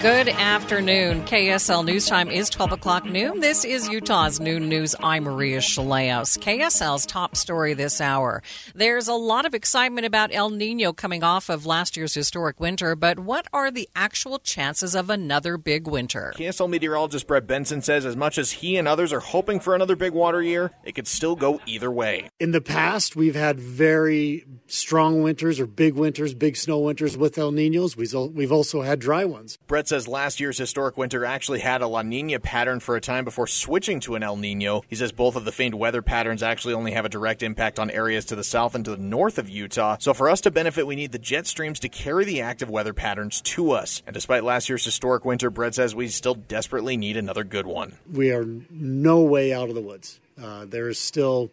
Good afternoon. KSL News Time is 12 o'clock noon. This is Utah's Noon News. I'm Maria Shilaos. KSL's top story this hour. There's a lot of excitement about El Nino coming off of last year's historic winter, but what are the actual chances of another big winter? KSL meteorologist Brett Benson says as much as he and others are hoping for another big water year, it could still go either way. In the past, we've had very strong winters or big winters, big snow winters with El Ninos. We've also had dry ones. Brett says last year's historic winter actually had a La Nina pattern for a time before switching to an El Nino. He says both of the famed weather patterns actually only have a direct impact on areas to the south and to the north of Utah. So for us to benefit, we need the jet streams to carry the active weather patterns to us. And despite last year's historic winter, Brett says we still desperately need another good one. We are no way out of the woods. Uh, there is still.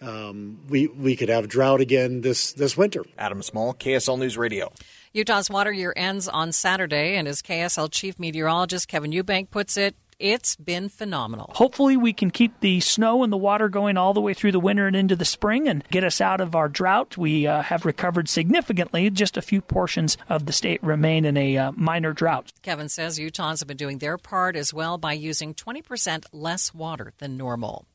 Um, we we could have drought again this this winter. Adam Small, KSL News Radio. Utah's water year ends on Saturday, and as KSL chief meteorologist Kevin Eubank puts it, it's been phenomenal. Hopefully, we can keep the snow and the water going all the way through the winter and into the spring and get us out of our drought. We uh, have recovered significantly. Just a few portions of the state remain in a uh, minor drought. Kevin says Utahns have been doing their part as well by using 20% less water than normal.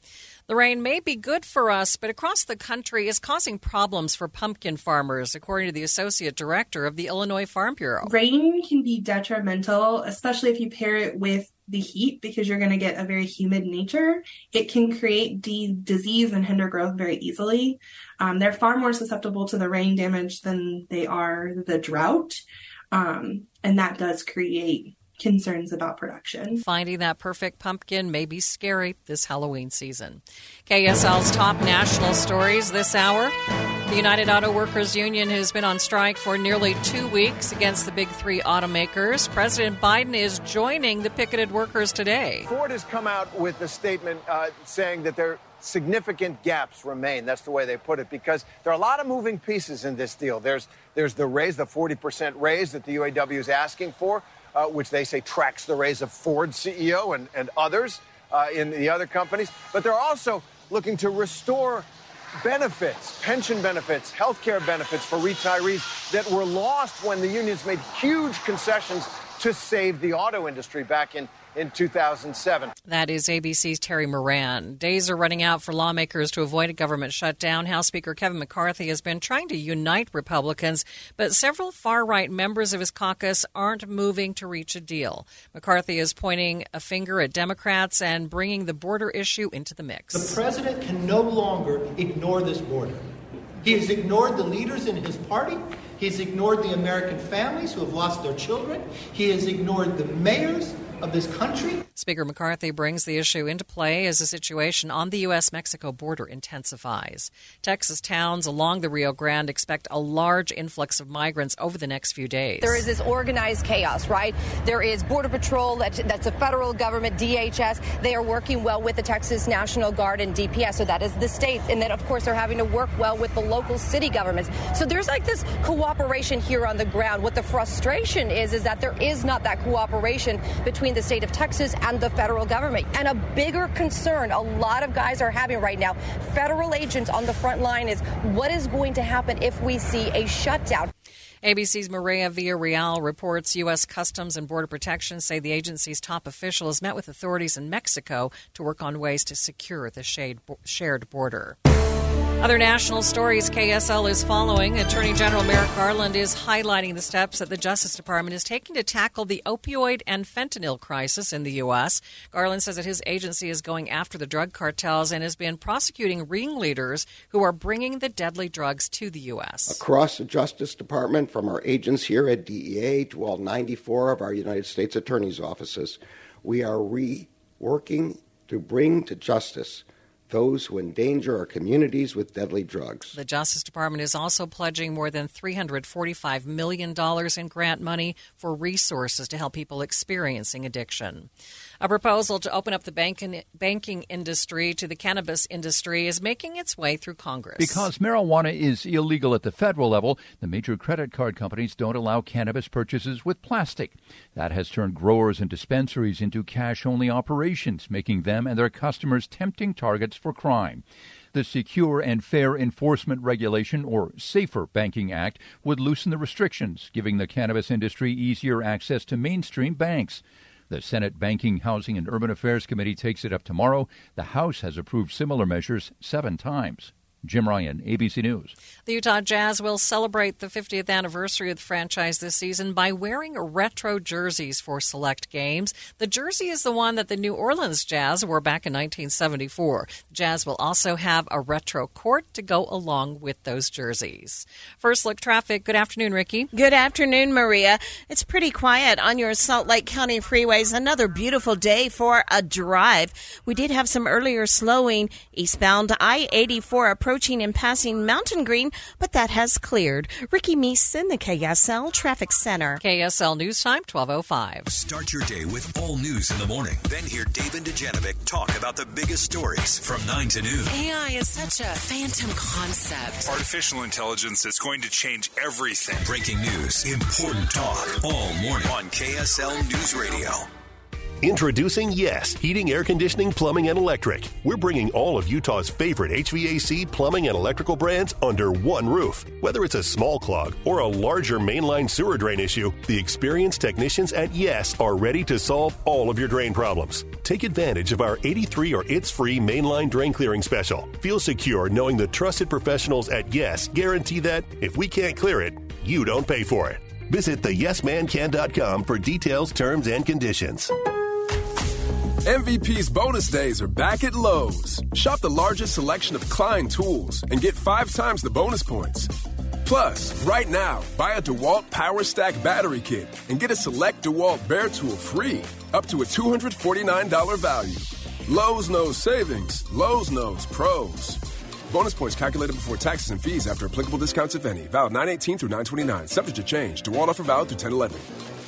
The rain may be good for us, but across the country is causing problems for pumpkin farmers, according to the associate director of the Illinois Farm Bureau. Rain can be detrimental, especially if you pair it with the heat because you're going to get a very humid nature. It can create de- disease and hinder growth very easily. Um, they're far more susceptible to the rain damage than they are the drought. Um, and that does create concerns about production. Finding that perfect pumpkin may be scary this Halloween season. KSL's top national stories this hour. The United Auto Workers Union has been on strike for nearly two weeks against the big three automakers. President Biden is joining the picketed workers today. Ford has come out with a statement uh, saying that there significant gaps remain. That's the way they put it, because there are a lot of moving pieces in this deal. There's there's the raise, the 40% raise that the UAW is asking for uh, which they say tracks the raise of Ford CEO and, and others uh, in the other companies. But they're also looking to restore benefits, pension benefits, health care benefits for retirees that were lost when the unions made huge concessions to save the auto industry back in in 2007. That is ABC's Terry Moran. Days are running out for lawmakers to avoid a government shutdown. House Speaker Kevin McCarthy has been trying to unite Republicans, but several far right members of his caucus aren't moving to reach a deal. McCarthy is pointing a finger at Democrats and bringing the border issue into the mix. The president can no longer ignore this border. He has ignored the leaders in his party. He's ignored the American families who have lost their children. He has ignored the mayors of this country. Speaker McCarthy brings the issue into play as the situation on the U.S. Mexico border intensifies. Texas towns along the Rio Grande expect a large influx of migrants over the next few days. There is this organized chaos, right? There is Border Patrol, that's, that's a federal government, DHS. They are working well with the Texas National Guard and DPS, so that is the state. And then, of course, they're having to work well with the local city governments. So there's like this cooperation here on the ground. What the frustration is, is that there is not that cooperation between between the state of Texas and the federal government. And a bigger concern a lot of guys are having right now, federal agents on the front line, is what is going to happen if we see a shutdown. ABC's Mireya Villarreal reports U.S. Customs and Border Protection say the agency's top official has met with authorities in Mexico to work on ways to secure the shared border. Other national stories KSL is following. Attorney General Merrick Garland is highlighting the steps that the Justice Department is taking to tackle the opioid and fentanyl crisis in the U.S. Garland says that his agency is going after the drug cartels and has been prosecuting ringleaders who are bringing the deadly drugs to the U.S. Across the Justice Department, from our agents here at DEA to all 94 of our United States Attorney's offices, we are reworking to bring to justice those who endanger our communities with deadly drugs. The Justice Department is also pledging more than $345 million in grant money for resources to help people experiencing addiction. A proposal to open up the banking, banking industry to the cannabis industry is making its way through Congress. Because marijuana is illegal at the federal level, the major credit card companies don't allow cannabis purchases with plastic. That has turned growers and dispensaries into cash only operations, making them and their customers tempting targets for crime. The Secure and Fair Enforcement Regulation, or SAFER Banking Act, would loosen the restrictions, giving the cannabis industry easier access to mainstream banks. The Senate Banking, Housing, and Urban Affairs Committee takes it up tomorrow. The House has approved similar measures seven times. Jim Ryan, ABC News. The Utah Jazz will celebrate the 50th anniversary of the franchise this season by wearing retro jerseys for select games. The jersey is the one that the New Orleans Jazz wore back in 1974. The Jazz will also have a retro court to go along with those jerseys. First look traffic. Good afternoon, Ricky. Good afternoon, Maria. It's pretty quiet on your Salt Lake County freeways. Another beautiful day for a drive. We did have some earlier slowing eastbound I 84 approaching and passing Mountain Green, but that has cleared. Ricky Meese in the KSL Traffic Center. KSL News Time, 1205. Start your day with all news in the morning. Then hear Dave and Dujanovic talk about the biggest stories from 9 to noon. AI is such a phantom concept. Artificial intelligence is going to change everything. Breaking news, important talk, all morning on KSL News Radio. Introducing Yes Heating, Air Conditioning, Plumbing, and Electric. We're bringing all of Utah's favorite HVAC, plumbing, and electrical brands under one roof. Whether it's a small clog or a larger mainline sewer drain issue, the experienced technicians at Yes are ready to solve all of your drain problems. Take advantage of our 83 or it's free mainline drain clearing special. Feel secure knowing the trusted professionals at Yes guarantee that if we can't clear it, you don't pay for it. Visit theyesmancan.com for details, terms, and conditions. MVP's bonus days are back at Lowe's. Shop the largest selection of Klein tools and get five times the bonus points. Plus, right now, buy a DeWalt Power Stack battery kit and get a select DeWalt bare tool free, up to a $249 value. Lowe's knows savings. Lowe's knows pros. Bonus points calculated before taxes and fees after applicable discounts, if any. Valid 918 through 929. Subject to change. DeWalt offer valid through 1011.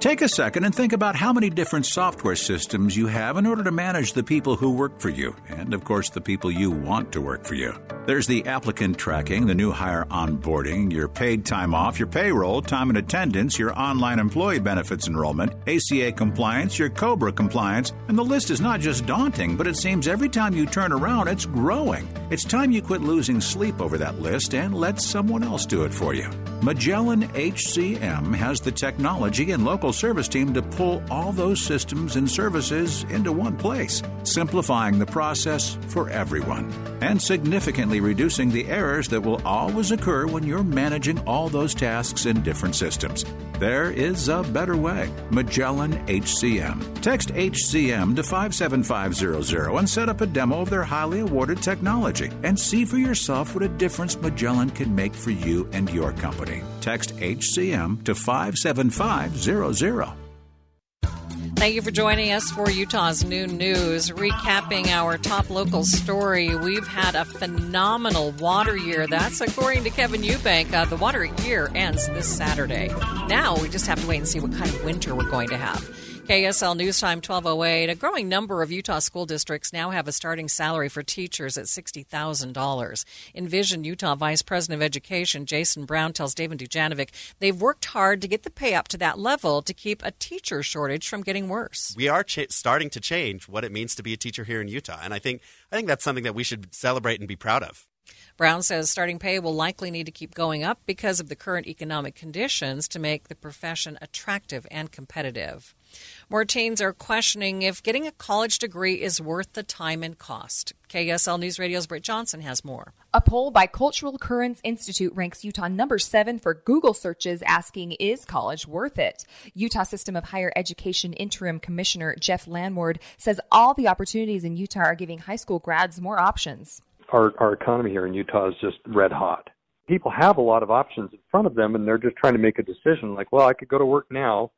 Take a second and think about how many different software systems you have in order to manage the people who work for you, and of course, the people you want to work for you. There's the applicant tracking, the new hire onboarding, your paid time off, your payroll, time and attendance, your online employee benefits enrollment, ACA compliance, your COBRA compliance, and the list is not just daunting, but it seems every time you turn around, it's growing. It's time you quit losing sleep over that list and let someone else do it for you. Magellan HCM has the technology and local service team to pull all those systems and services into one place, simplifying the process for everyone and significantly reducing the errors that will always occur when you're managing all those tasks in different systems. There is a better way. Magellan HCM. Text HCM to 57500 and set up a demo of their highly awarded technology and see for yourself what a difference Magellan can make for you and your company. Text HCM to 57500. Thank you for joining us for Utah's Noon News. Recapping our top local story, we've had a phenomenal water year. That's according to Kevin Eubank. Uh, the water year ends this Saturday. Now we just have to wait and see what kind of winter we're going to have. KSL News Time 1208. A growing number of Utah school districts now have a starting salary for teachers at $60,000. Envision Utah Vice President of Education Jason Brown tells Dave and Dujanovic they've worked hard to get the pay up to that level to keep a teacher shortage from getting worse. We are ch- starting to change what it means to be a teacher here in Utah, and I think I think that's something that we should celebrate and be proud of. Brown says starting pay will likely need to keep going up because of the current economic conditions to make the profession attractive and competitive. More teens are questioning if getting a college degree is worth the time and cost. KSL News Radio's Britt Johnson has more. A poll by Cultural Currents Institute ranks Utah number seven for Google searches asking, Is college worth it? Utah System of Higher Education Interim Commissioner Jeff Landward says all the opportunities in Utah are giving high school grads more options. Our, our economy here in Utah is just red hot. People have a lot of options in front of them, and they're just trying to make a decision like, well, I could go to work now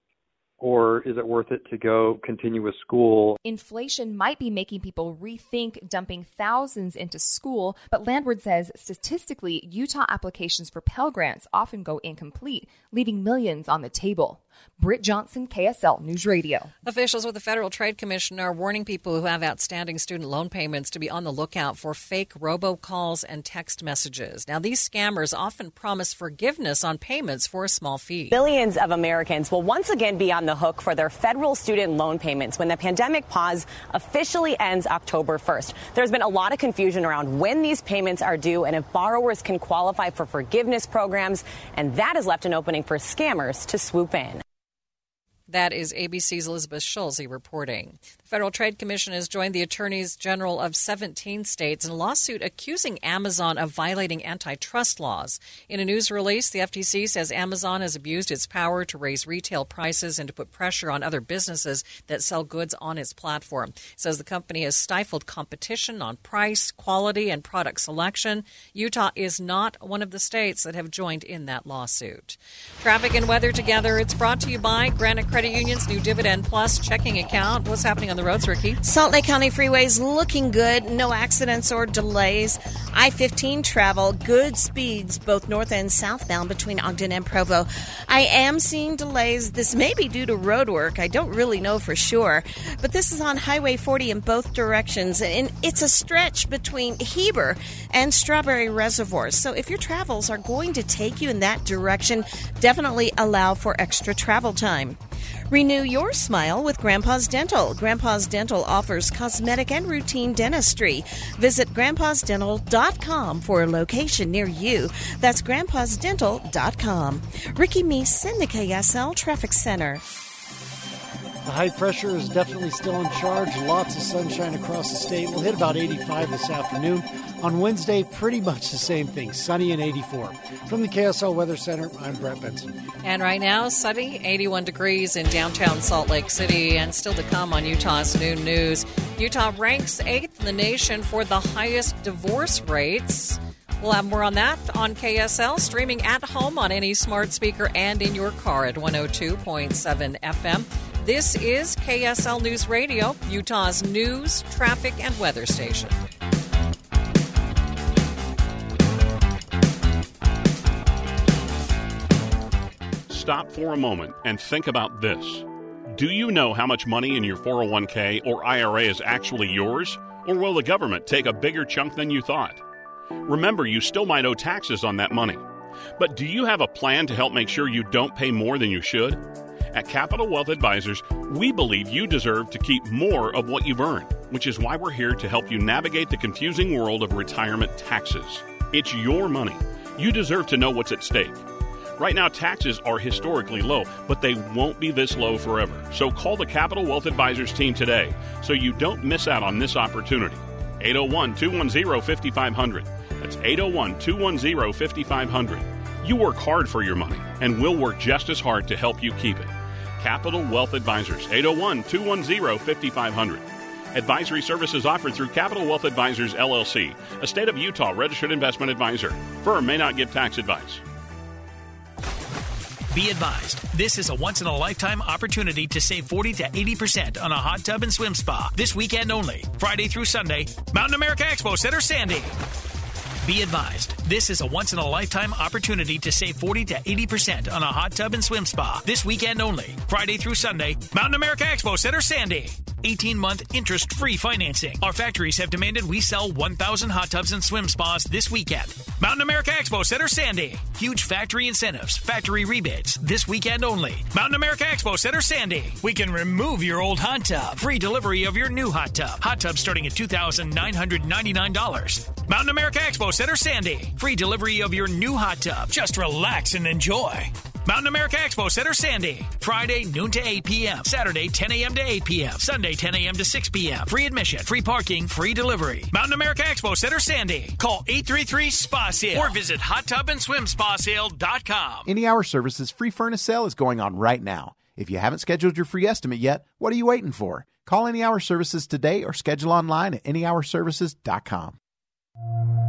or is it worth it to go continue with school? Inflation might be making people rethink dumping thousands into school, but Landward says statistically, Utah applications for Pell Grants often go incomplete, leaving millions on the table. Britt Johnson, KSL News Radio. Officials with the Federal Trade Commission are warning people who have outstanding student loan payments to be on the lookout for fake robocalls and text messages. Now, these scammers often promise forgiveness on payments for a small fee. Billions of Americans will once again be on the hook for their federal student loan payments when the pandemic pause officially ends October 1st. There's been a lot of confusion around when these payments are due and if borrowers can qualify for forgiveness programs, and that has left an opening for scammers to swoop in. That is ABC's Elizabeth Schulze reporting. The Federal Trade Commission has joined the attorneys general of 17 states in a lawsuit accusing Amazon of violating antitrust laws. In a news release, the FTC says Amazon has abused its power to raise retail prices and to put pressure on other businesses that sell goods on its platform. It says the company has stifled competition on price, quality, and product selection. Utah is not one of the states that have joined in that lawsuit. Traffic and weather together. It's brought to you by Granite Credit Union's new Dividend Plus checking account. What's happening on the roads, Ricky? Salt Lake County freeways looking good. No accidents or delays. I 15 travel, good speeds both north and southbound between Ogden and Provo. I am seeing delays. This may be due to road work. I don't really know for sure. But this is on Highway 40 in both directions. And it's a stretch between Heber and Strawberry Reservoirs. So if your travels are going to take you in that direction, definitely allow for extra travel time. Renew your smile with Grandpa's Dental. Grandpa's Dental offers cosmetic and routine dentistry. Visit grandpa'sdental.com for a location near you. That's grandpa'sdental.com. Ricky Meese in the KSL Traffic Center. The high pressure is definitely still in charge. Lots of sunshine across the state. We'll hit about 85 this afternoon. On Wednesday, pretty much the same thing, sunny and 84. From the KSL Weather Center, I'm Brett Benson. And right now, sunny, 81 degrees in downtown Salt Lake City, and still to come on Utah's Noon News. Utah ranks eighth in the nation for the highest divorce rates. We'll have more on that on KSL, streaming at home on any smart speaker and in your car at 102.7 FM. This is KSL News Radio, Utah's news, traffic, and weather station. Stop for a moment and think about this. Do you know how much money in your 401k or IRA is actually yours? Or will the government take a bigger chunk than you thought? Remember, you still might owe taxes on that money. But do you have a plan to help make sure you don't pay more than you should? At Capital Wealth Advisors, we believe you deserve to keep more of what you've earned, which is why we're here to help you navigate the confusing world of retirement taxes. It's your money. You deserve to know what's at stake. Right now, taxes are historically low, but they won't be this low forever. So call the Capital Wealth Advisors team today so you don't miss out on this opportunity. 801 210 5500. That's 801 210 5500. You work hard for your money, and we'll work just as hard to help you keep it. Capital Wealth Advisors, 801 210 5500. Advisory services offered through Capital Wealth Advisors LLC, a state of Utah registered investment advisor. Firm may not give tax advice. Be advised, this is a once in a lifetime opportunity to save 40 to 80% on a hot tub and swim spa this weekend only, Friday through Sunday, Mountain America Expo Center, Sandy. Be advised, this is a once in a lifetime opportunity to save 40 to 80% on a hot tub and swim spa this weekend only, Friday through Sunday, Mountain America Expo Center, Sandy. 18 month interest free financing. Our factories have demanded we sell 1,000 hot tubs and swim spas this weekend. Mountain America Expo Center, Sandy. Huge factory incentives, factory rebates this weekend only. Mountain America Expo Center, Sandy. We can remove your old hot tub. Free delivery of your new hot tub. Hot tub starting at $2,999. Mountain America Expo Center, Sandy. Free delivery of your new hot tub. Just relax and enjoy. Mountain America Expo Center, Sandy. Friday, noon to 8 p.m. Saturday, 10 a.m. to 8 p.m. Sunday, 10 a.m. to 6 p.m. Free admission, free parking, free delivery. Mountain America Expo Center, Sandy. Call 833 SPA Sale or visit hottubandSwimSpaSale.com. Any Hour Services free furnace sale is going on right now. If you haven't scheduled your free estimate yet, what are you waiting for? Call Any Hour Services today or schedule online at anyhourservices.com.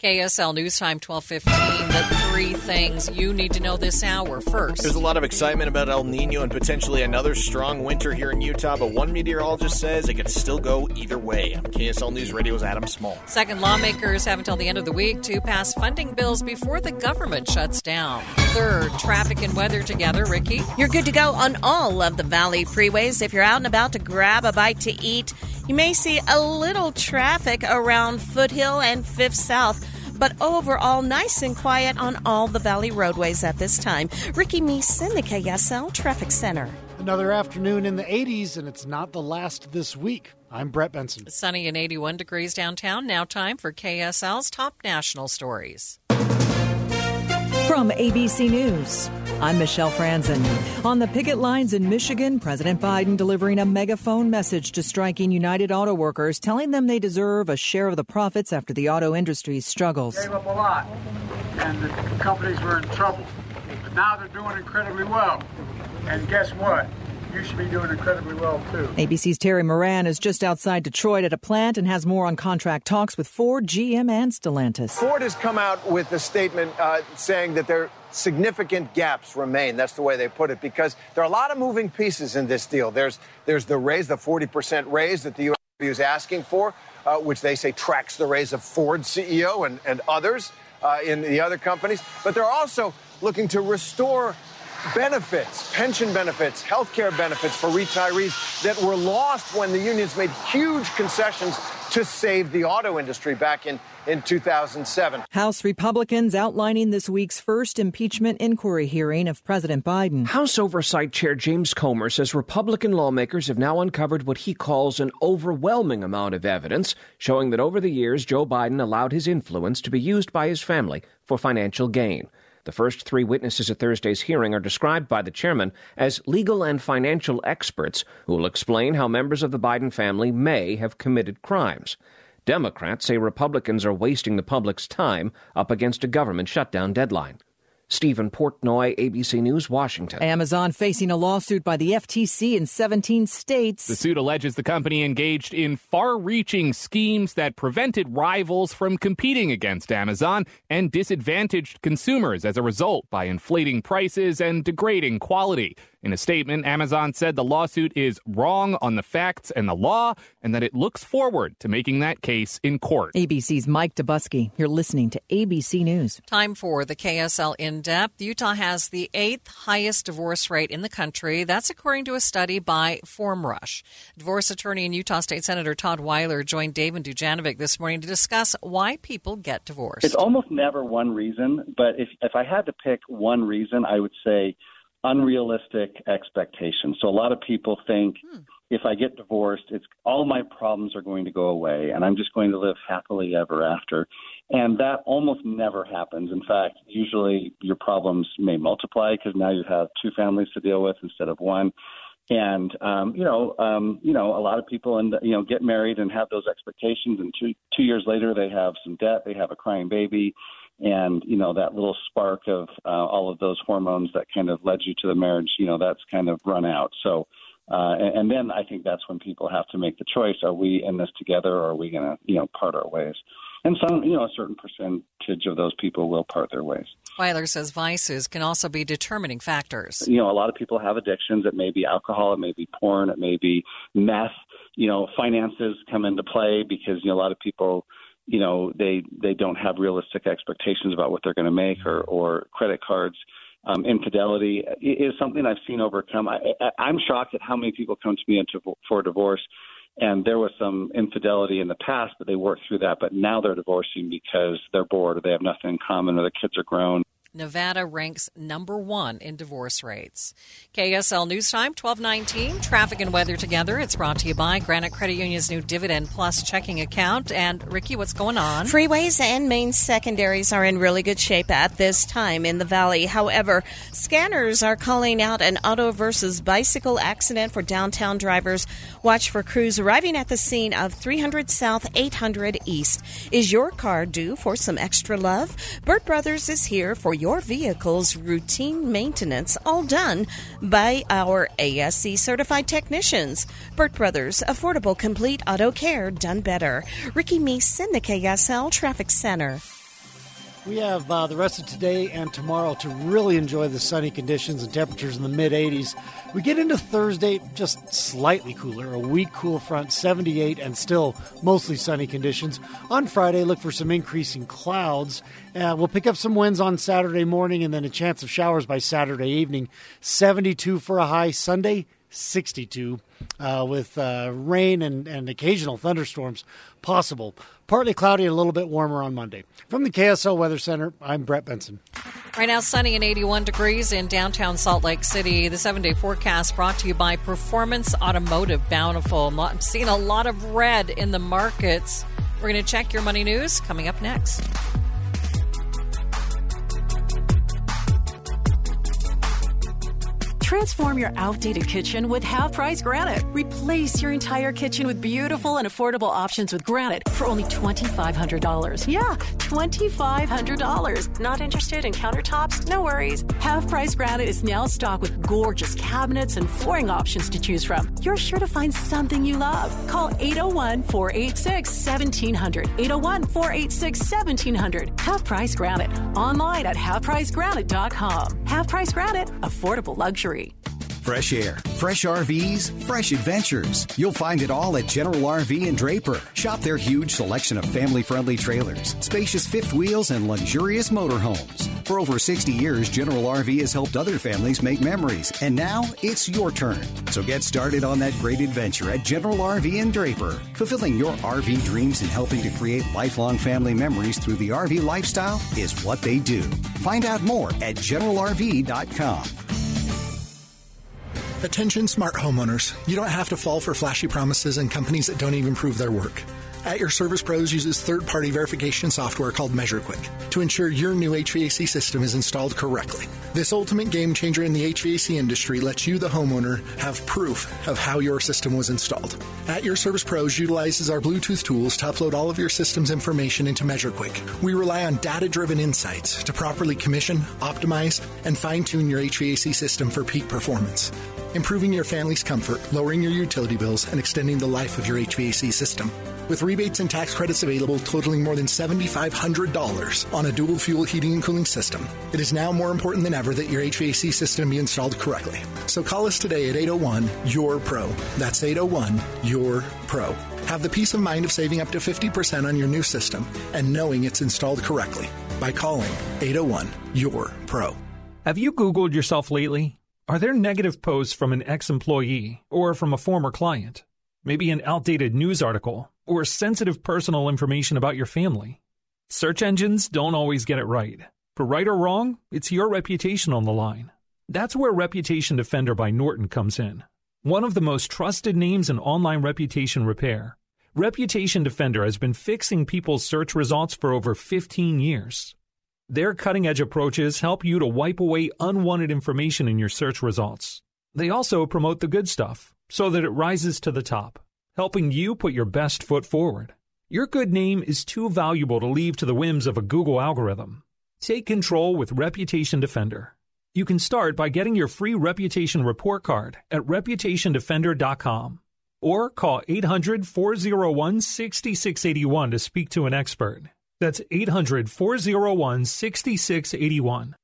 KSL News Time 1215. The three things you need to know this hour. First, there's a lot of excitement about El Nino and potentially another strong winter here in Utah, but one meteorologist says it could still go either way. KSL News Radio's Adam Small. Second, lawmakers have until the end of the week to pass funding bills before the government shuts down. Third, traffic and weather together. Ricky, you're good to go on all of the Valley freeways. If you're out and about to grab a bite to eat, you may see a little traffic around Foothill and Fifth South but overall nice and quiet on all the Valley roadways at this time. Ricky Meese in the KSL Traffic Center. Another afternoon in the 80s, and it's not the last this week. I'm Brett Benson. Sunny and 81 degrees downtown. Now, time for KSL's top national stories. From ABC News, I'm Michelle Franzen. On the picket lines in Michigan, President Biden delivering a megaphone message to striking United Auto Workers, telling them they deserve a share of the profits after the auto industry's struggles. Gave up a lot, and the companies were in trouble. But now they're doing incredibly well. And guess what? You should be doing incredibly well too. ABC's Terry Moran is just outside Detroit at a plant and has more on contract talks with Ford, GM, and Stellantis. Ford has come out with a statement uh, saying that there significant gaps remain. That's the way they put it because there are a lot of moving pieces in this deal. There's there's the raise, the 40% raise that the UAW is asking for, uh, which they say tracks the raise of Ford CEO and, and others uh, in the other companies. But they're also looking to restore benefits, pension benefits, health care benefits for retirees that were lost when the unions made huge concessions to save the auto industry back in, in 2007. House Republicans outlining this week's first impeachment inquiry hearing of President Biden. House Oversight Chair James Comer says Republican lawmakers have now uncovered what he calls an overwhelming amount of evidence showing that over the years Joe Biden allowed his influence to be used by his family for financial gain. The first three witnesses at Thursday's hearing are described by the chairman as legal and financial experts who will explain how members of the Biden family may have committed crimes. Democrats say Republicans are wasting the public's time up against a government shutdown deadline. Stephen Portnoy, ABC News, Washington. Amazon facing a lawsuit by the FTC in 17 states. The suit alleges the company engaged in far reaching schemes that prevented rivals from competing against Amazon and disadvantaged consumers as a result by inflating prices and degrading quality. In a statement, Amazon said the lawsuit is wrong on the facts and the law, and that it looks forward to making that case in court. ABC's Mike Dobuski. You're listening to ABC News. Time for the KSL In Depth. Utah has the eighth highest divorce rate in the country. That's according to a study by FormRush. Divorce attorney and Utah State Senator Todd Weiler joined Dave and Dujanovic this morning to discuss why people get divorced. It's almost never one reason, but if, if I had to pick one reason, I would say unrealistic expectations. So a lot of people think hmm. If I get divorced, it's all my problems are going to go away and I'm just going to live happily ever after. And that almost never happens. In fact, usually your problems may multiply because now you have two families to deal with instead of one. And um, you know, um, you know, a lot of people and you know get married and have those expectations, and two two years later they have some debt, they have a crying baby, and you know that little spark of uh, all of those hormones that kind of led you to the marriage you know that's kind of run out so uh, and, and then I think that's when people have to make the choice: Are we in this together, or are we going to, you know, part our ways? And some, you know, a certain percentage of those people will part their ways. Weiler says vices can also be determining factors. You know, a lot of people have addictions. It may be alcohol, it may be porn, it may be meth. You know, finances come into play because you know a lot of people you know they they don't have realistic expectations about what they're going to make or or credit cards um, infidelity is something I've seen overcome. I, I, I'm shocked at how many people come to me into, for divorce, and there was some infidelity in the past, but they worked through that. But now they're divorcing because they're bored or they have nothing in common or the kids are grown. Nevada ranks number one in divorce rates. KSL News Time, 1219. Traffic and weather together. It's brought to you by Granite Credit Union's new Dividend Plus checking account. And Ricky, what's going on? Freeways and main secondaries are in really good shape at this time in the valley. However, scanners are calling out an auto versus bicycle accident for downtown drivers. Watch for crews arriving at the scene of 300 South, 800 East. Is your car due for some extra love? Burt Brothers is here for your vehicle's routine maintenance, all done by our ASE certified technicians. Burt Brothers, affordable, complete auto care done better. Ricky Meese in the KSL Traffic Center. We have uh, the rest of today and tomorrow to really enjoy the sunny conditions and temperatures in the mid 80s. We get into Thursday just slightly cooler, a weak cool front, 78, and still mostly sunny conditions. On Friday, look for some increasing clouds. Uh, we'll pick up some winds on Saturday morning and then a chance of showers by Saturday evening. 72 for a high Sunday. 62 uh, with uh, rain and, and occasional thunderstorms possible. Partly cloudy and a little bit warmer on Monday. From the KSL Weather Center, I'm Brett Benson. Right now, sunny and 81 degrees in downtown Salt Lake City. The seven day forecast brought to you by Performance Automotive Bountiful. I'm seeing a lot of red in the markets. We're going to check your money news coming up next. Transform your outdated kitchen with half price granite. Replace your entire kitchen with beautiful and affordable options with granite for only $2,500. Yeah, $2,500. Not interested in countertops? No worries. Half price granite is now stocked with gorgeous cabinets and flooring options to choose from. You're sure to find something you love. Call 801 486 1700. 801 486 1700. Half price granite. Online at halfpricegranite.com. Half price granite, affordable luxury. Fresh air, fresh RVs, fresh adventures. You'll find it all at General RV and Draper. Shop their huge selection of family friendly trailers, spacious fifth wheels, and luxurious motorhomes. For over 60 years, General RV has helped other families make memories, and now it's your turn. So get started on that great adventure at General RV and Draper. Fulfilling your RV dreams and helping to create lifelong family memories through the RV lifestyle is what they do. Find out more at GeneralRV.com. Attention smart homeowners. You don't have to fall for flashy promises and companies that don't even prove their work. At Your Service Pros uses third party verification software called MeasureQuick to ensure your new HVAC system is installed correctly. This ultimate game changer in the HVAC industry lets you, the homeowner, have proof of how your system was installed. At Your Service Pros utilizes our Bluetooth tools to upload all of your system's information into MeasureQuick. We rely on data driven insights to properly commission, optimize, and fine tune your HVAC system for peak performance improving your family's comfort, lowering your utility bills, and extending the life of your HVAC system. With rebates and tax credits available totaling more than $7,500 on a dual fuel heating and cooling system, it is now more important than ever that your HVAC system be installed correctly. So call us today at 801 Your Pro. That's 801 Your Pro. Have the peace of mind of saving up to 50% on your new system and knowing it's installed correctly by calling 801 Your Pro. Have you Googled yourself lately? Are there negative posts from an ex employee or from a former client? Maybe an outdated news article or sensitive personal information about your family? Search engines don't always get it right. For right or wrong, it's your reputation on the line. That's where Reputation Defender by Norton comes in. One of the most trusted names in online reputation repair. Reputation Defender has been fixing people's search results for over 15 years. Their cutting edge approaches help you to wipe away unwanted information in your search results. They also promote the good stuff so that it rises to the top, helping you put your best foot forward. Your good name is too valuable to leave to the whims of a Google algorithm. Take control with Reputation Defender. You can start by getting your free reputation report card at reputationdefender.com or call 800 401 6681 to speak to an expert. That's 800 401 6681.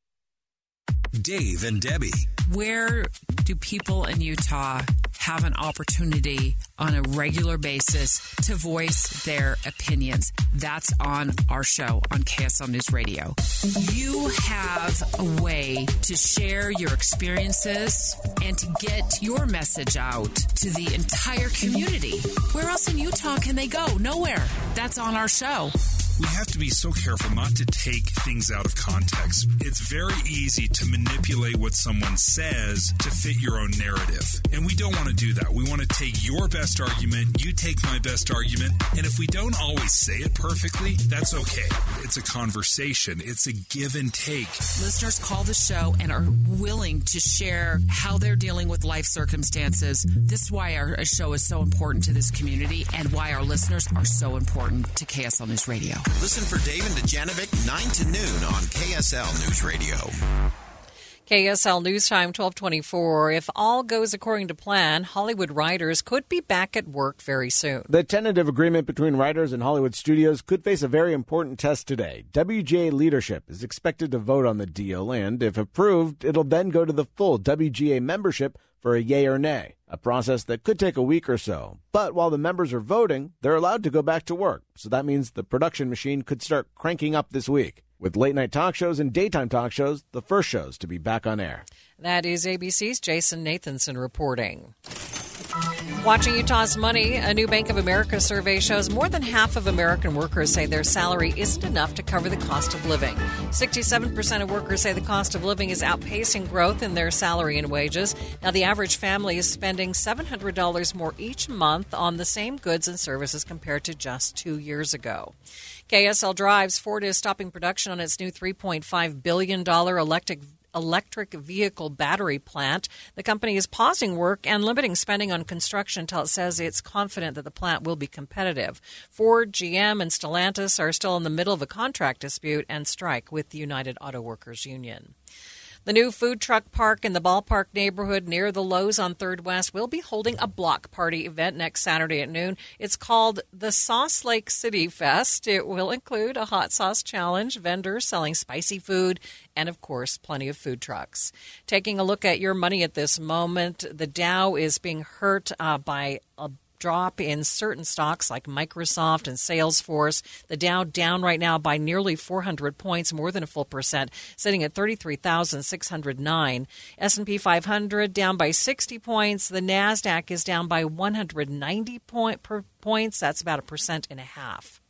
Dave and Debbie. Where do people in Utah have an opportunity on a regular basis to voice their opinions. That's on our show on KSL News Radio. You have a way to share your experiences and to get your message out to the entire community. Where else in Utah can they go? Nowhere. That's on our show we have to be so careful not to take things out of context. It's very easy to manipulate what someone says to fit your own narrative. And we don't want to do that. We want to take your best argument, you take my best argument, and if we don't always say it perfectly, that's okay. It's a conversation, it's a give and take. Listeners call the show and are willing to share how they're dealing with life circumstances. This is why our show is so important to this community and why our listeners are so important to KSL News Radio. Listen for Dave and Dujanovic 9 to noon on KSL News Radio. KSL News Time 1224. If all goes according to plan, Hollywood writers could be back at work very soon. The tentative agreement between writers and Hollywood studios could face a very important test today. WGA leadership is expected to vote on the deal, and if approved, it'll then go to the full WGA membership for a yay or nay, a process that could take a week or so. But while the members are voting, they're allowed to go back to work, so that means the production machine could start cranking up this week. With late night talk shows and daytime talk shows, the first shows to be back on air. That is ABC's Jason Nathanson reporting. Watching Utah's money, a new Bank of America survey shows more than half of American workers say their salary isn't enough to cover the cost of living. 67% of workers say the cost of living is outpacing growth in their salary and wages. Now, the average family is spending $700 more each month on the same goods and services compared to just two years ago. KSL Drives, Ford is stopping production on its new $3.5 billion electric electric vehicle battery plant. The company is pausing work and limiting spending on construction until it says it's confident that the plant will be competitive. Ford, GM, and Stellantis are still in the middle of a contract dispute and strike with the United Auto Workers Union. The new food truck park in the ballpark neighborhood near the Lowe's on 3rd West will be holding a block party event next Saturday at noon. It's called the Sauce Lake City Fest. It will include a hot sauce challenge, vendors selling spicy food, and of course, plenty of food trucks. Taking a look at your money at this moment, the Dow is being hurt uh, by a drop in certain stocks like Microsoft and Salesforce. The Dow down right now by nearly 400 points, more than a full percent, sitting at 33,609. S&P 500 down by 60 points. The Nasdaq is down by 190 point points. That's about a percent and a half.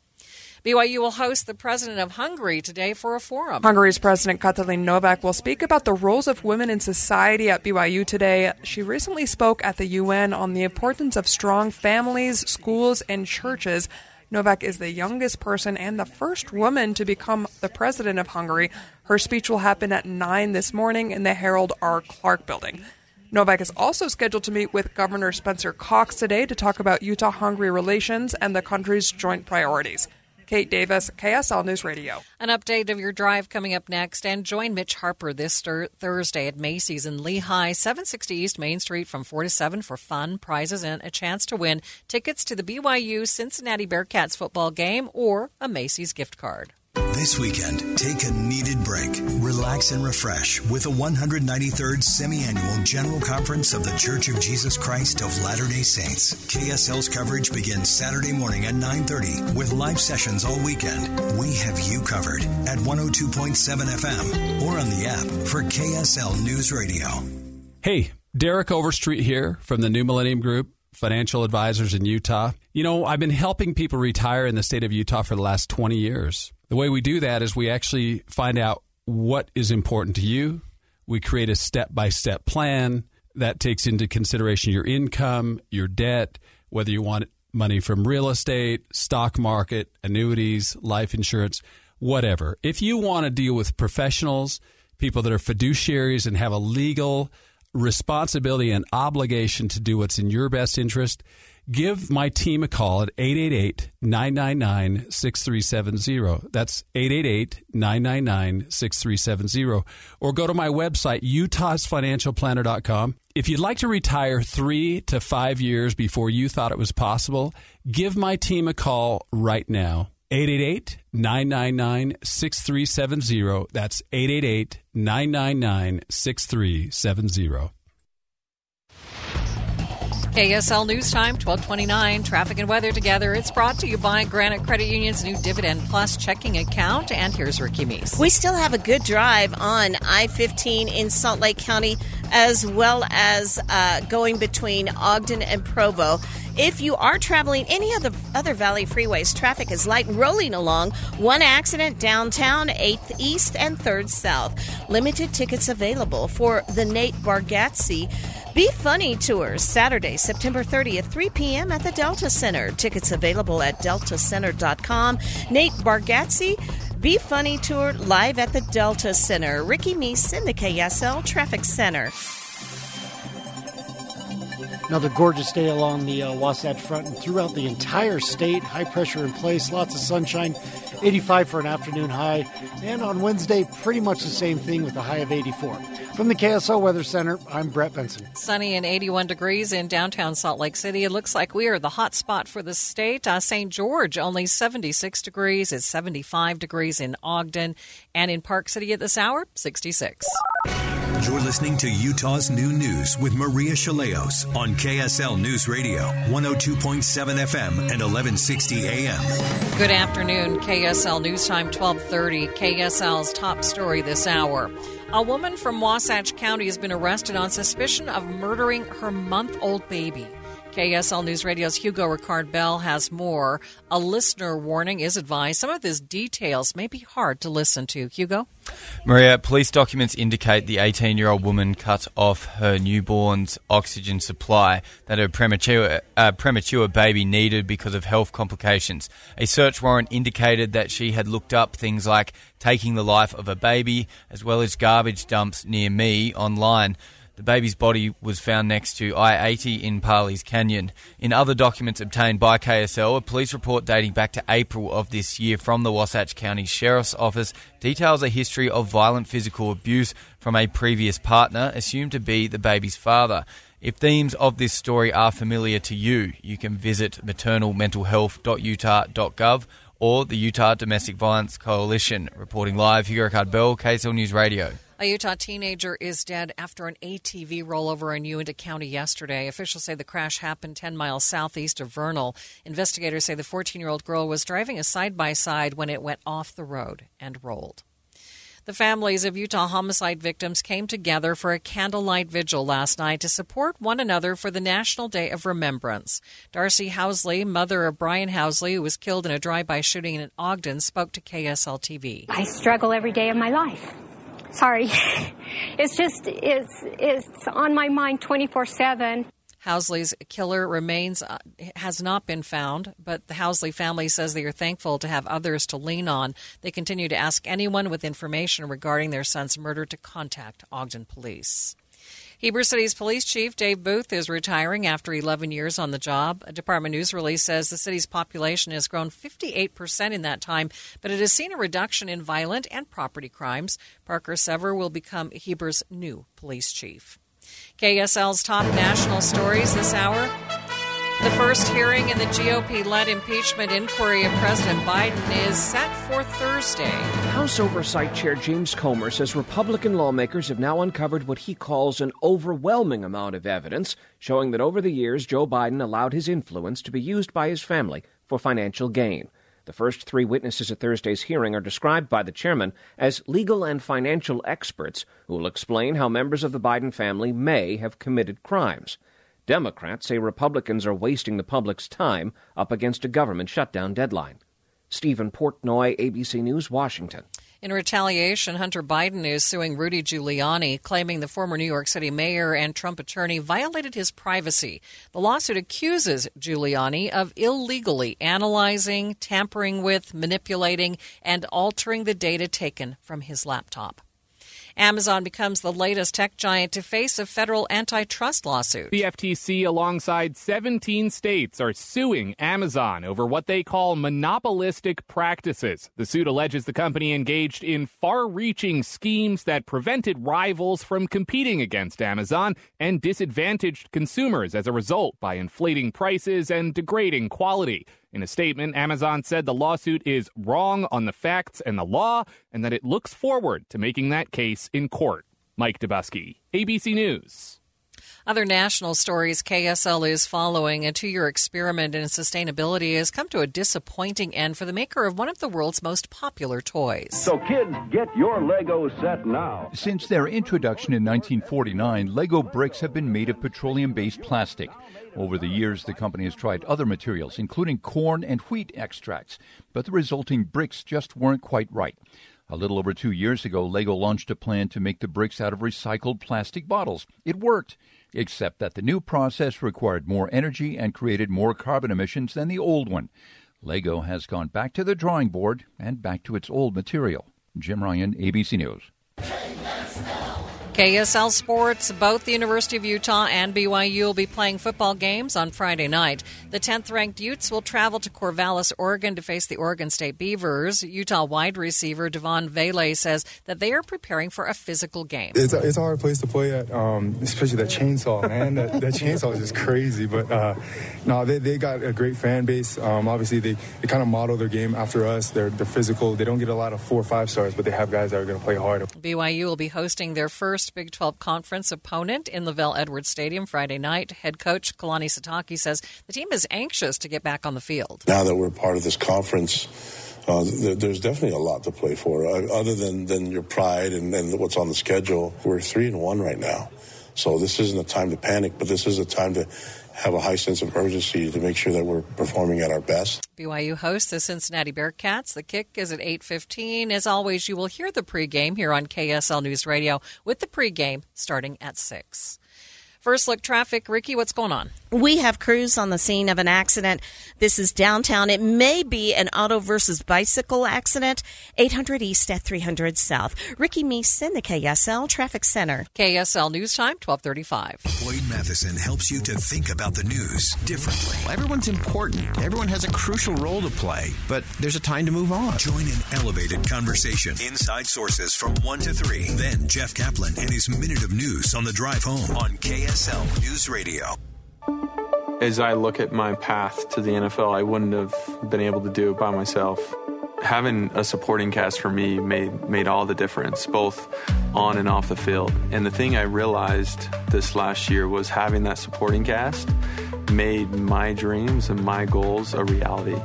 BYU will host the president of Hungary today for a forum. Hungary's President Katalin Novak will speak about the roles of women in society at BYU today. She recently spoke at the UN on the importance of strong families, schools, and churches. Novak is the youngest person and the first woman to become the president of Hungary. Her speech will happen at 9 this morning in the Harold R. Clark building. Novak is also scheduled to meet with Governor Spencer Cox today to talk about Utah Hungary relations and the country's joint priorities. Kate Davis, KSL News Radio. An update of your drive coming up next, and join Mitch Harper this thir- Thursday at Macy's in Lehi, 760 East Main Street from 4 to 7 for fun, prizes, and a chance to win tickets to the BYU Cincinnati Bearcats football game or a Macy's gift card. This weekend, take a needed break, relax and refresh with the 193rd Semi-Annual General Conference of the Church of Jesus Christ of Latter-day Saints. KSL's coverage begins Saturday morning at 9:30 with live sessions all weekend. We have you covered at 102.7 FM or on the app for KSL News Radio. Hey, Derek Overstreet here from the New Millennium Group financial advisors in Utah. You know, I've been helping people retire in the state of Utah for the last 20 years. The way we do that is we actually find out what is important to you. We create a step by step plan that takes into consideration your income, your debt, whether you want money from real estate, stock market, annuities, life insurance, whatever. If you want to deal with professionals, people that are fiduciaries and have a legal responsibility and obligation to do what's in your best interest, give my team a call at 888 999 6370. That's 888 999 6370. Or go to my website, utahsfinancialplanner.com. If you'd like to retire three to five years before you thought it was possible, give my team a call right now. 888 999 6370. That's 888 999 6370. KSL News Time, 1229. Traffic and weather together. It's brought to you by Granite Credit Union's new Dividend Plus checking account. And here's Ricky Meese. We still have a good drive on I 15 in Salt Lake County, as well as uh, going between Ogden and Provo. If you are traveling any of the other Valley freeways, traffic is light rolling along. One accident downtown, 8th East and 3rd South. Limited tickets available for the Nate Bargatze Be Funny Tours, Saturday, September 30th, 3 p.m. at the Delta Center. Tickets available at deltacenter.com. Nate Bargatze. Be Funny Tour live at the Delta Center. Ricky Meese in the KSL Traffic Center. Another gorgeous day along the uh, Wasatch Front and throughout the entire state. High pressure in place, lots of sunshine, 85 for an afternoon high. And on Wednesday, pretty much the same thing with a high of 84. From the KSL Weather Center, I'm Brett Benson. Sunny and 81 degrees in downtown Salt Lake City. It looks like we are the hot spot for the state. Uh, St. George, only 76 degrees. It's 75 degrees in Ogden. And in Park City at this hour, 66. You're listening to Utah's Noon News with Maria Shilaos on KSL News Radio, 102.7 FM and 1160 AM. Good afternoon. KSL News Time 1230. KSL's top story this hour. A woman from Wasatch County has been arrested on suspicion of murdering her month old baby. KSL News Radio's Hugo Ricard Bell has more. A listener warning is advised. Some of these details may be hard to listen to. Hugo? Maria, police documents indicate the 18 year old woman cut off her newborn's oxygen supply that her premature, uh, premature baby needed because of health complications. A search warrant indicated that she had looked up things like taking the life of a baby as well as garbage dumps near me online. The baby's body was found next to I 80 in Parley's Canyon. In other documents obtained by KSL, a police report dating back to April of this year from the Wasatch County Sheriff's Office details a history of violent physical abuse from a previous partner, assumed to be the baby's father. If themes of this story are familiar to you, you can visit maternalmentalhealth.utah.gov or the Utah Domestic Violence Coalition. Reporting live, Hugo Bell, KSL News Radio. A Utah teenager is dead after an ATV rollover in Uintah County yesterday. Officials say the crash happened 10 miles southeast of Vernal. Investigators say the 14 year old girl was driving a side by side when it went off the road and rolled. The families of Utah homicide victims came together for a candlelight vigil last night to support one another for the National Day of Remembrance. Darcy Housley, mother of Brian Housley, who was killed in a drive by shooting in Ogden, spoke to KSL TV. I struggle every day of my life sorry. it's just it's it's on my mind 24/7. Housley's killer remains uh, has not been found, but the Housley family says they are thankful to have others to lean on. They continue to ask anyone with information regarding their son's murder to contact Ogden Police. Heber City's police chief Dave Booth is retiring after 11 years on the job. A department news release says the city's population has grown 58% in that time, but it has seen a reduction in violent and property crimes. Parker Sever will become Heber's new police chief. KSL's top national stories this hour. The first hearing in the GOP led impeachment inquiry of President Biden is set for Thursday. House Oversight Chair James Comer says Republican lawmakers have now uncovered what he calls an overwhelming amount of evidence showing that over the years Joe Biden allowed his influence to be used by his family for financial gain. The first three witnesses at Thursday's hearing are described by the chairman as legal and financial experts who will explain how members of the Biden family may have committed crimes. Democrats say Republicans are wasting the public's time up against a government shutdown deadline. Stephen Portnoy, ABC News, Washington. In retaliation, Hunter Biden is suing Rudy Giuliani, claiming the former New York City mayor and Trump attorney violated his privacy. The lawsuit accuses Giuliani of illegally analyzing, tampering with, manipulating, and altering the data taken from his laptop. Amazon becomes the latest tech giant to face a federal antitrust lawsuit. The FTC, alongside 17 states, are suing Amazon over what they call monopolistic practices. The suit alleges the company engaged in far reaching schemes that prevented rivals from competing against Amazon and disadvantaged consumers as a result by inflating prices and degrading quality. In a statement, Amazon said the lawsuit is wrong on the facts and the law and that it looks forward to making that case in court. Mike Dobuski, ABC News. Other national stories KSL is following a two year experiment in sustainability has come to a disappointing end for the maker of one of the world's most popular toys. So, kids, get your Lego set now. Since their introduction in 1949, Lego bricks have been made of petroleum based plastic. Over the years, the company has tried other materials, including corn and wheat extracts, but the resulting bricks just weren't quite right. A little over two years ago, Lego launched a plan to make the bricks out of recycled plastic bottles. It worked except that the new process required more energy and created more carbon emissions than the old one. Lego has gone back to the drawing board and back to its old material. Jim Ryan, ABC News. KSL Sports, both the University of Utah and BYU will be playing football games on Friday night. The 10th ranked Utes will travel to Corvallis, Oregon to face the Oregon State Beavers. Utah wide receiver Devaughn Vele says that they are preparing for a physical game. It's a, it's a hard place to play at, um, especially that chainsaw, man. that, that, chainsaw is just crazy. But uh, no, they, they got a great fan base. Um, obviously, they, they kind of model their game after us. They're, they're physical. They don't get a lot of four or five stars, but they have guys that are going to play hard. BYU will be hosting their first Big 12 conference opponent in LaVell Edwards Stadium Friday night. Head coach Kalani Sitake says the team is anxious to get back on the field. Now that we're part of this conference, uh, there's definitely a lot to play for. Uh, other than, than your pride and, and what's on the schedule, we're three and one right now. So this isn't a time to panic, but this is a time to have a high sense of urgency to make sure that we're performing at our best. BYU hosts the Cincinnati Bearcats. The kick is at 8:15. As always, you will hear the pregame here on KSL News Radio with the pregame starting at 6. First look traffic. Ricky, what's going on? We have crews on the scene of an accident. This is downtown. It may be an auto versus bicycle accident. 800 East at 300 South. Ricky Meese in the KSL Traffic Center. KSL News Time, 1235. Boyd Matheson helps you to think about the news differently. Everyone's important. Everyone has a crucial role to play, but there's a time to move on. Join an elevated conversation. Inside sources from 1 to 3. Then Jeff Caplan and his Minute of News on the drive home on KSL. News Radio. As I look at my path to the NFL, I wouldn't have been able to do it by myself. Having a supporting cast for me made made all the difference, both on and off the field. And the thing I realized this last year was having that supporting cast made my dreams and my goals a reality.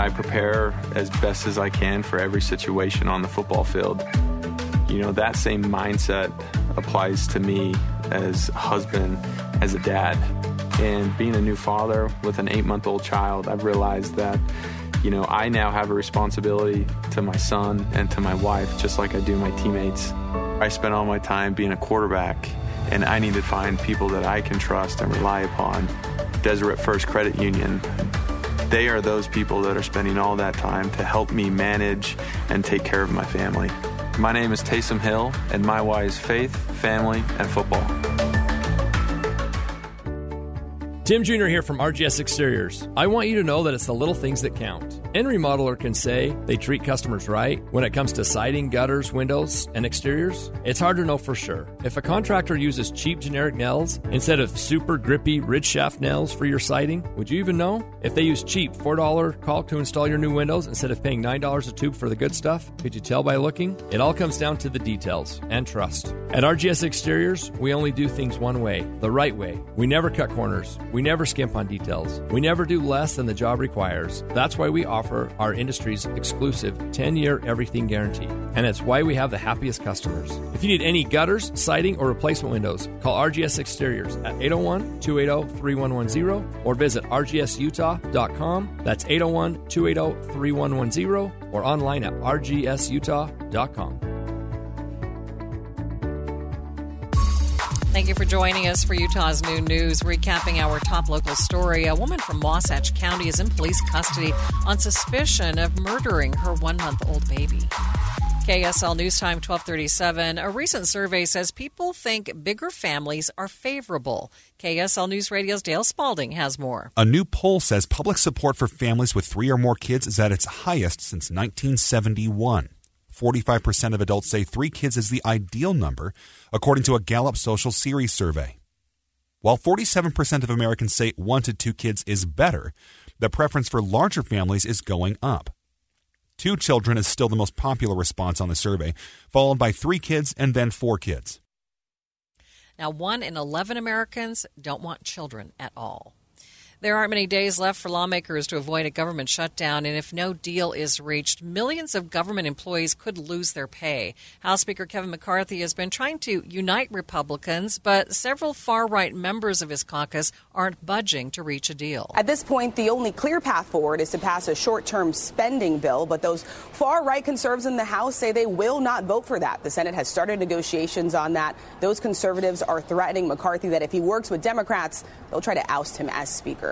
I prepare as best as I can for every situation on the football field. You know, that same mindset applies to me as a husband, as a dad. And being a new father with an eight month old child, I've realized that, you know, I now have a responsibility to my son and to my wife, just like I do my teammates. I spent all my time being a quarterback, and I need to find people that I can trust and rely upon. Deseret First Credit Union, they are those people that are spending all that time to help me manage and take care of my family. My name is Taysom Hill, and my why is faith, family, and football. Tim Jr. here from RGS Exteriors. I want you to know that it's the little things that count. Any remodeler can say they treat customers right when it comes to siding, gutters, windows, and exteriors. It's hard to know for sure. If a contractor uses cheap generic nails instead of super grippy ridge shaft nails for your siding, would you even know? If they use cheap $4 caulk to install your new windows instead of paying $9 a tube for the good stuff, could you tell by looking? It all comes down to the details and trust. At RGS Exteriors, we only do things one way, the right way. We never cut corners. We never skimp on details. We never do less than the job requires. That's why we offer our industry's exclusive 10 year everything guarantee. And it's why we have the happiest customers. If you need any gutters, siding, or replacement windows, call RGS Exteriors at 801 280 3110 or visit rgsutah.com. That's 801 280 3110 or online at rgsutah.com. Thank you for joining us for Utah's Noon News. Recapping our top local story a woman from Wasatch County is in police custody on suspicion of murdering her one month old baby. KSL News Time 1237. A recent survey says people think bigger families are favorable. KSL News Radio's Dale Spalding has more. A new poll says public support for families with three or more kids is at its highest since 1971. 45% of adults say three kids is the ideal number, according to a Gallup Social Series survey. While 47% of Americans say one to two kids is better, the preference for larger families is going up. Two children is still the most popular response on the survey, followed by three kids and then four kids. Now, one in 11 Americans don't want children at all. There aren't many days left for lawmakers to avoid a government shutdown, and if no deal is reached, millions of government employees could lose their pay. House Speaker Kevin McCarthy has been trying to unite Republicans, but several far right members of his caucus aren't budging to reach a deal. At this point, the only clear path forward is to pass a short term spending bill, but those far right conservatives in the House say they will not vote for that. The Senate has started negotiations on that. Those conservatives are threatening McCarthy that if he works with Democrats, they'll try to oust him as Speaker.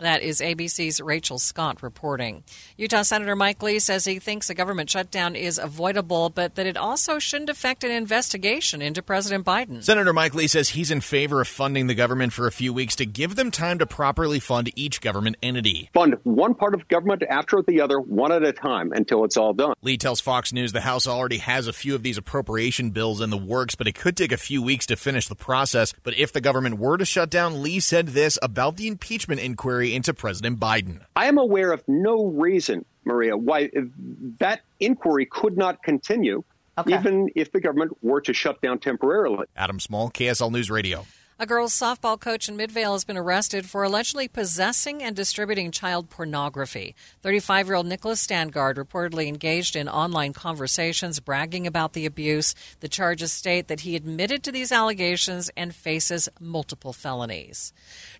That is ABC's Rachel Scott reporting. Utah Senator Mike Lee says he thinks a government shutdown is avoidable, but that it also shouldn't affect an investigation into President Biden. Senator Mike Lee says he's in favor of funding the government for a few weeks to give them time to properly fund each government entity. Fund one part of government after the other, one at a time, until it's all done. Lee tells Fox News the House already has a few of these appropriation bills in the works, but it could take a few weeks to finish the process. But if the government were to shut down, Lee said this about the impeachment inquiry into President Biden. I am aware of no reason, Maria, why that inquiry could not continue, okay. even if the government were to shut down temporarily. Adam Small, KSL News Radio. A girls' softball coach in Midvale has been arrested for allegedly possessing and distributing child pornography. 35 year old Nicholas Stangard reportedly engaged in online conversations bragging about the abuse. The charges state that he admitted to these allegations and faces multiple felonies.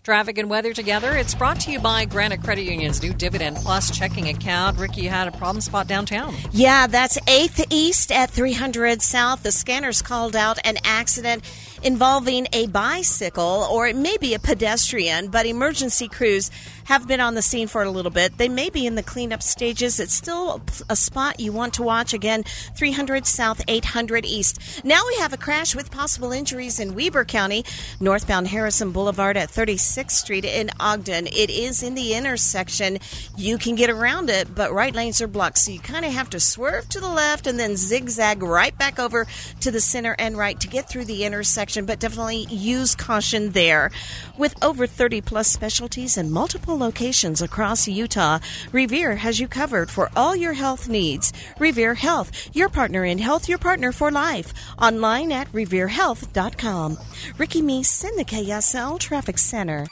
Traffic and weather together. It's brought to you by Granite Credit Union's new Dividend Plus checking account. Ricky, you had a problem spot downtown. Yeah, that's 8th East at 300 South. The scanners called out an accident involving a bicycle or it may be a pedestrian, but emergency crews have been on the scene for a little bit. They may be in the cleanup stages. It's still a spot you want to watch. Again, 300 South, 800 East. Now we have a crash with possible injuries in Weber County, northbound Harrison Boulevard at 36th Street in Ogden. It is in the intersection. You can get around it, but right lanes are blocked, so you kind of have to swerve to the left and then zigzag right back over to the center and right to get through the intersection, but definitely use caution there. With over 30 plus specialties and multiple locations across Utah, Revere has you covered for all your health needs. Revere Health, your partner in health, your partner for life. Online at reverehealth.com. Ricky Meese in the KSL Traffic Center.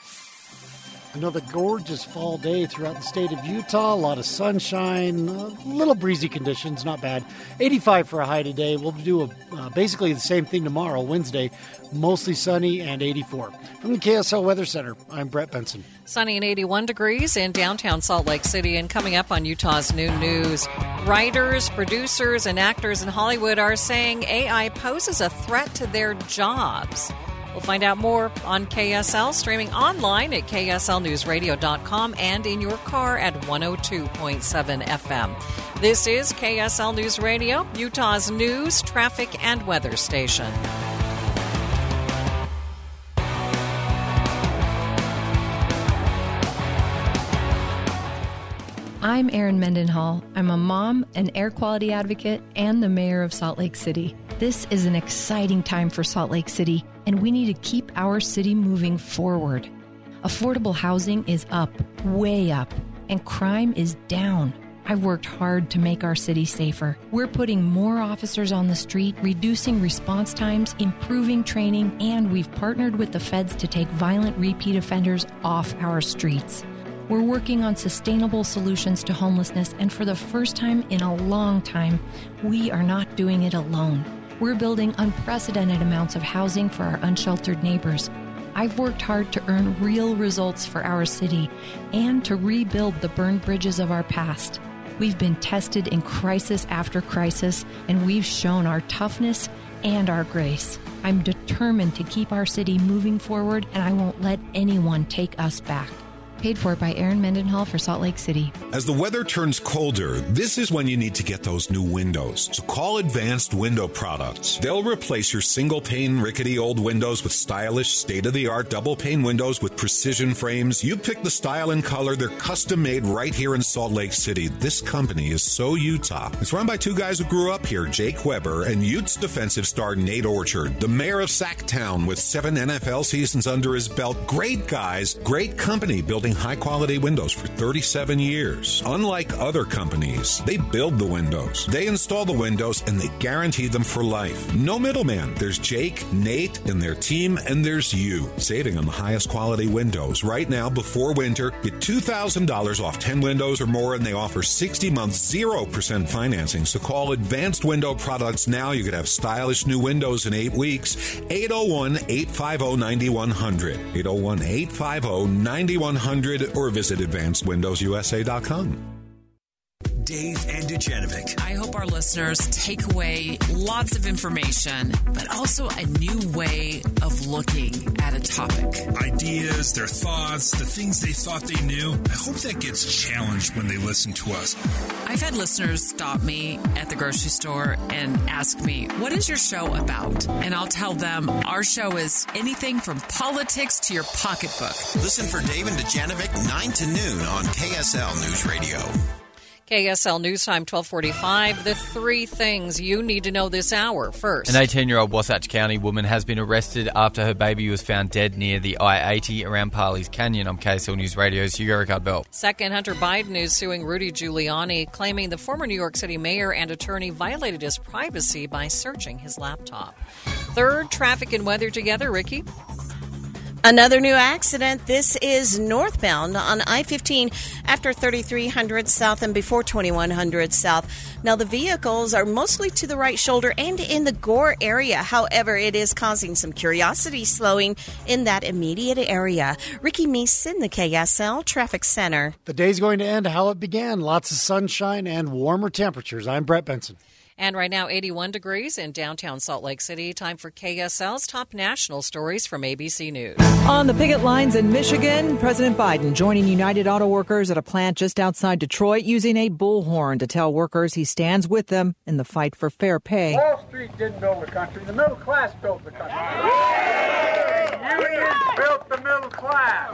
Another gorgeous fall day throughout the state of Utah. A lot of sunshine, a little breezy conditions, not bad. 85 for a high today. We'll do a, uh, basically the same thing tomorrow, Wednesday. Mostly sunny and 84. From the KSL Weather Center, I'm Brett Benson. Sunny and 81 degrees in downtown Salt Lake City. And coming up on Utah's new News, writers, producers, and actors in Hollywood are saying AI poses a threat to their jobs. We'll find out more on KSL, streaming online at kslnewsradio.com and in your car at 102.7 FM. This is KSL News Radio, Utah's news, traffic, and weather station. I'm Erin Mendenhall. I'm a mom, an air quality advocate, and the mayor of Salt Lake City. This is an exciting time for Salt Lake City, and we need to keep our city moving forward. Affordable housing is up, way up, and crime is down. I've worked hard to make our city safer. We're putting more officers on the street, reducing response times, improving training, and we've partnered with the feds to take violent repeat offenders off our streets. We're working on sustainable solutions to homelessness, and for the first time in a long time, we are not doing it alone. We're building unprecedented amounts of housing for our unsheltered neighbors. I've worked hard to earn real results for our city and to rebuild the burned bridges of our past. We've been tested in crisis after crisis, and we've shown our toughness and our grace. I'm determined to keep our city moving forward, and I won't let anyone take us back. Paid for by Erin Mendenhall for Salt Lake City. As the weather turns colder, this is when you need to get those new windows. So call Advanced Window Products. They'll replace your single pane, rickety old windows with stylish, state of the art double pane windows with precision frames. You pick the style and color. They're custom made right here in Salt Lake City. This company is so Utah. It's run by two guys who grew up here, Jake Weber and Utes defensive star Nate Orchard, the mayor of Sacktown with seven NFL seasons under his belt. Great guys, great company building selling high quality windows for 37 years. Unlike other companies, they build the windows, they install the windows, and they guarantee them for life. No middleman. There's Jake, Nate, and their team, and there's you. Saving on the highest quality windows. Right now, before winter, get $2,000 off 10 windows or more, and they offer 60 months 0% financing. So call Advanced Window Products now. You could have stylish new windows in eight weeks. 801 850 9100. 801 850 9100 or visit advancedwindowsusa.com. Dave and Dujanovic. I hope our listeners take away lots of information, but also a new way of looking at a topic. Ideas, their thoughts, the things they thought they knew. I hope that gets challenged when they listen to us. I've had listeners stop me at the grocery store and ask me, What is your show about? And I'll tell them, Our show is anything from politics to your pocketbook. Listen for Dave and Dujanovic 9 to noon on KSL News Radio. KSL News Time 1245. The three things you need to know this hour. First, An 18 year old Wasatch County woman has been arrested after her baby was found dead near the I 80 around Parley's Canyon on KSL News Radio's Hugo Ricard Bell. Second, Hunter Biden is suing Rudy Giuliani, claiming the former New York City mayor and attorney violated his privacy by searching his laptop. Third, traffic and weather together. Ricky? Another new accident. This is northbound on I 15 after 3300 south and before 2100 south. Now, the vehicles are mostly to the right shoulder and in the Gore area. However, it is causing some curiosity slowing in that immediate area. Ricky Meese in the KSL Traffic Center. The day's going to end how it began lots of sunshine and warmer temperatures. I'm Brett Benson. And right now, 81 degrees in downtown Salt Lake City. Time for KSL's top national stories from ABC News. On the picket lines in Michigan, President Biden joining United Auto Workers at a plant just outside Detroit using a bullhorn to tell workers he stands with them in the fight for fair pay. Wall Street didn't build the country, the middle class built the country. Unions built the middle class.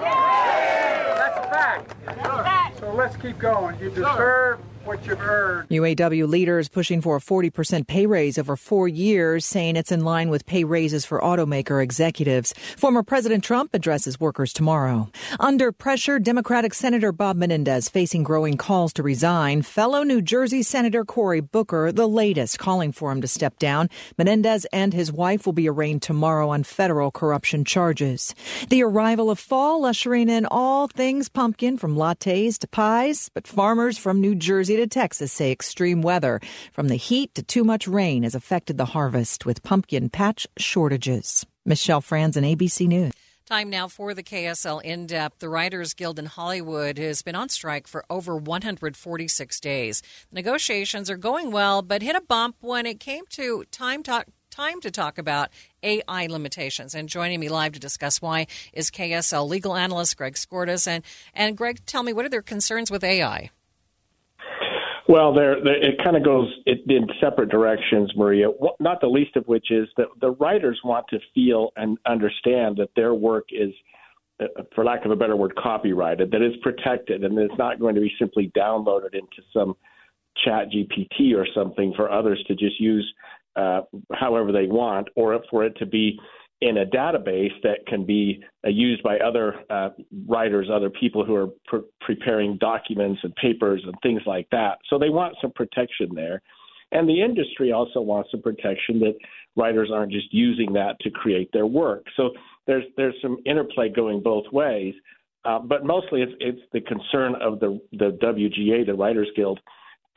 That's a fact. So let's keep going. You deserve what you've earned. UAW leaders pushing for a 40% pay raise over four years, saying it's in line with pay raises for automaker executives. Former President Trump addresses workers tomorrow. Under pressure, Democratic Senator Bob Menendez facing growing calls to resign. Fellow New Jersey Senator Cory Booker, the latest, calling for him to step down. Menendez and his wife will be arraigned tomorrow on federal corruption charges. The arrival of fall ushering in all things pumpkin from lattes to pies, but farmers from New Jersey Texas say extreme weather from the heat to too much rain has affected the harvest with pumpkin patch shortages. Michelle Franzen, ABC News. Time now for the KSL In Depth. The Writers Guild in Hollywood has been on strike for over 146 days. Negotiations are going well, but hit a bump when it came to time talk. Time to talk about AI limitations. And joining me live to discuss why is KSL legal analyst Greg Skordas. And, and Greg, tell me, what are their concerns with AI? Well, there, there it kind of goes in separate directions, Maria. Not the least of which is that the writers want to feel and understand that their work is, uh, for lack of a better word, copyrighted, that it's protected, and it's not going to be simply downloaded into some Chat GPT or something for others to just use uh, however they want, or for it to be in a database that can be uh, used by other uh, writers, other people who are pre- preparing documents and papers and things like that. So they want some protection there. And the industry also wants some protection that writers aren't just using that to create their work. So there's there's some interplay going both ways. Uh, but mostly it's, it's the concern of the, the WGA, the Writers Guild,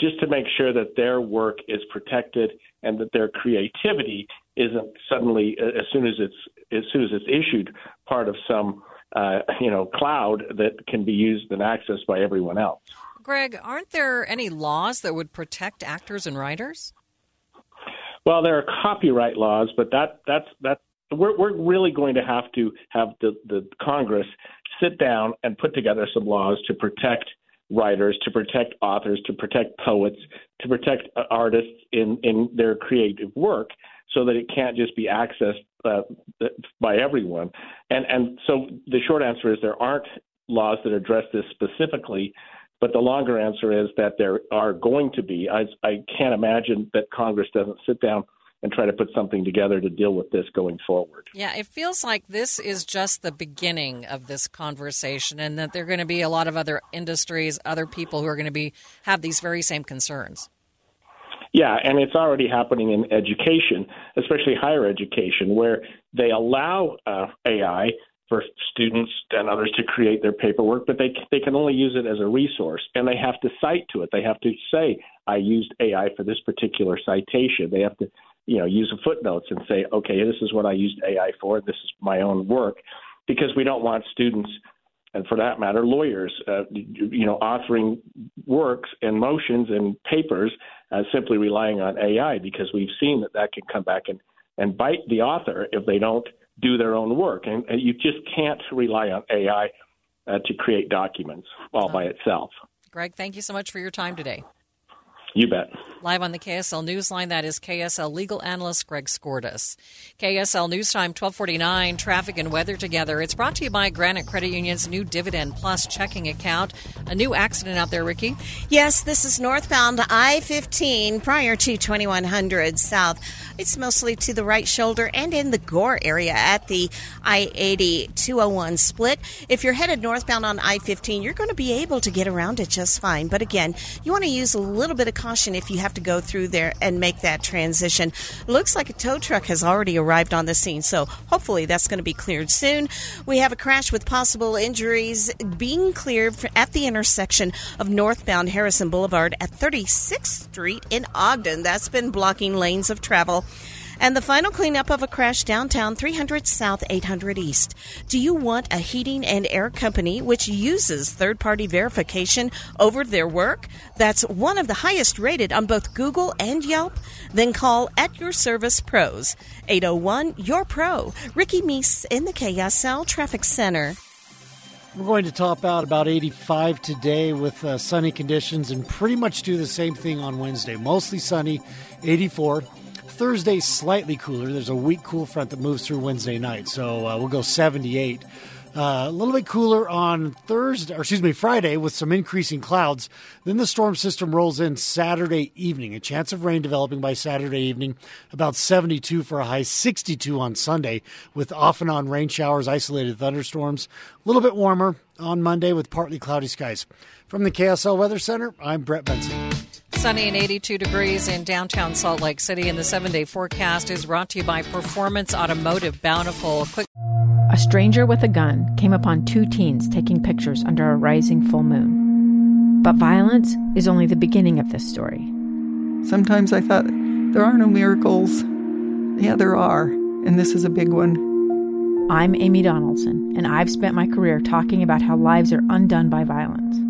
just to make sure that their work is protected and that their creativity isn't suddenly as soon as it's as soon as it's issued part of some uh, you know cloud that can be used and accessed by everyone else. Greg, aren't there any laws that would protect actors and writers? Well, there are copyright laws, but that that's that we're we're really going to have to have the the Congress sit down and put together some laws to protect writers, to protect authors, to protect poets, to protect artists in in their creative work so that it can't just be accessed uh, by everyone. And and so the short answer is there aren't laws that address this specifically, but the longer answer is that there are going to be. I, I can't imagine that Congress doesn't sit down and try to put something together to deal with this going forward. Yeah, it feels like this is just the beginning of this conversation, and that there are going to be a lot of other industries, other people who are going to be have these very same concerns. Yeah, and it's already happening in education, especially higher education, where they allow uh, AI for students and others to create their paperwork, but they they can only use it as a resource, and they have to cite to it. They have to say, "I used AI for this particular citation." They have to, you know, use the footnotes and say, "Okay, this is what I used AI for. This is my own work," because we don't want students and for that matter, lawyers, uh, you know, authoring works and motions and papers uh, simply relying on AI because we've seen that that can come back and, and bite the author if they don't do their own work. And, and you just can't rely on AI uh, to create documents all by itself. Greg, thank you so much for your time today. You bet. Live on the KSL Newsline, that is KSL legal analyst Greg Skordas. KSL News Time 1249, traffic and weather together. It's brought to you by Granite Credit Union's new Dividend Plus checking account. A new accident out there, Ricky? Yes, this is northbound I 15 prior to 2100 south. It's mostly to the right shoulder and in the Gore area at the I 80 201 split. If you're headed northbound on I 15, you're going to be able to get around it just fine. But again, you want to use a little bit of caution if you have to go through there and make that transition. Looks like a tow truck has already arrived on the scene, so hopefully that's going to be cleared soon. We have a crash with possible injuries being cleared at the intersection of northbound Harrison Boulevard at 36th Street in Ogden. That's been blocking lanes of travel. And the final cleanup of a crash downtown 300 South 800 East. Do you want a heating and air company which uses third party verification over their work? That's one of the highest rated on both Google and Yelp? Then call at your service pros. 801 Your Pro. Ricky Meese in the KSL Traffic Center. We're going to top out about 85 today with uh, sunny conditions and pretty much do the same thing on Wednesday. Mostly sunny, 84. Thursday, slightly cooler. There's a weak cool front that moves through Wednesday night, so uh, we'll go 78. Uh, a little bit cooler on Thursday, or excuse me, Friday, with some increasing clouds. Then the storm system rolls in Saturday evening. A chance of rain developing by Saturday evening, about 72 for a high 62 on Sunday, with off and on rain showers, isolated thunderstorms. A little bit warmer on Monday with partly cloudy skies. From the KSL Weather Center, I'm Brett Benson. Sunny and 82 degrees in downtown Salt Lake City, and the seven day forecast is brought to you by Performance Automotive Bountiful. Quick- a stranger with a gun came upon two teens taking pictures under a rising full moon. But violence is only the beginning of this story. Sometimes I thought, there are no miracles. Yeah, there are, and this is a big one. I'm Amy Donaldson, and I've spent my career talking about how lives are undone by violence.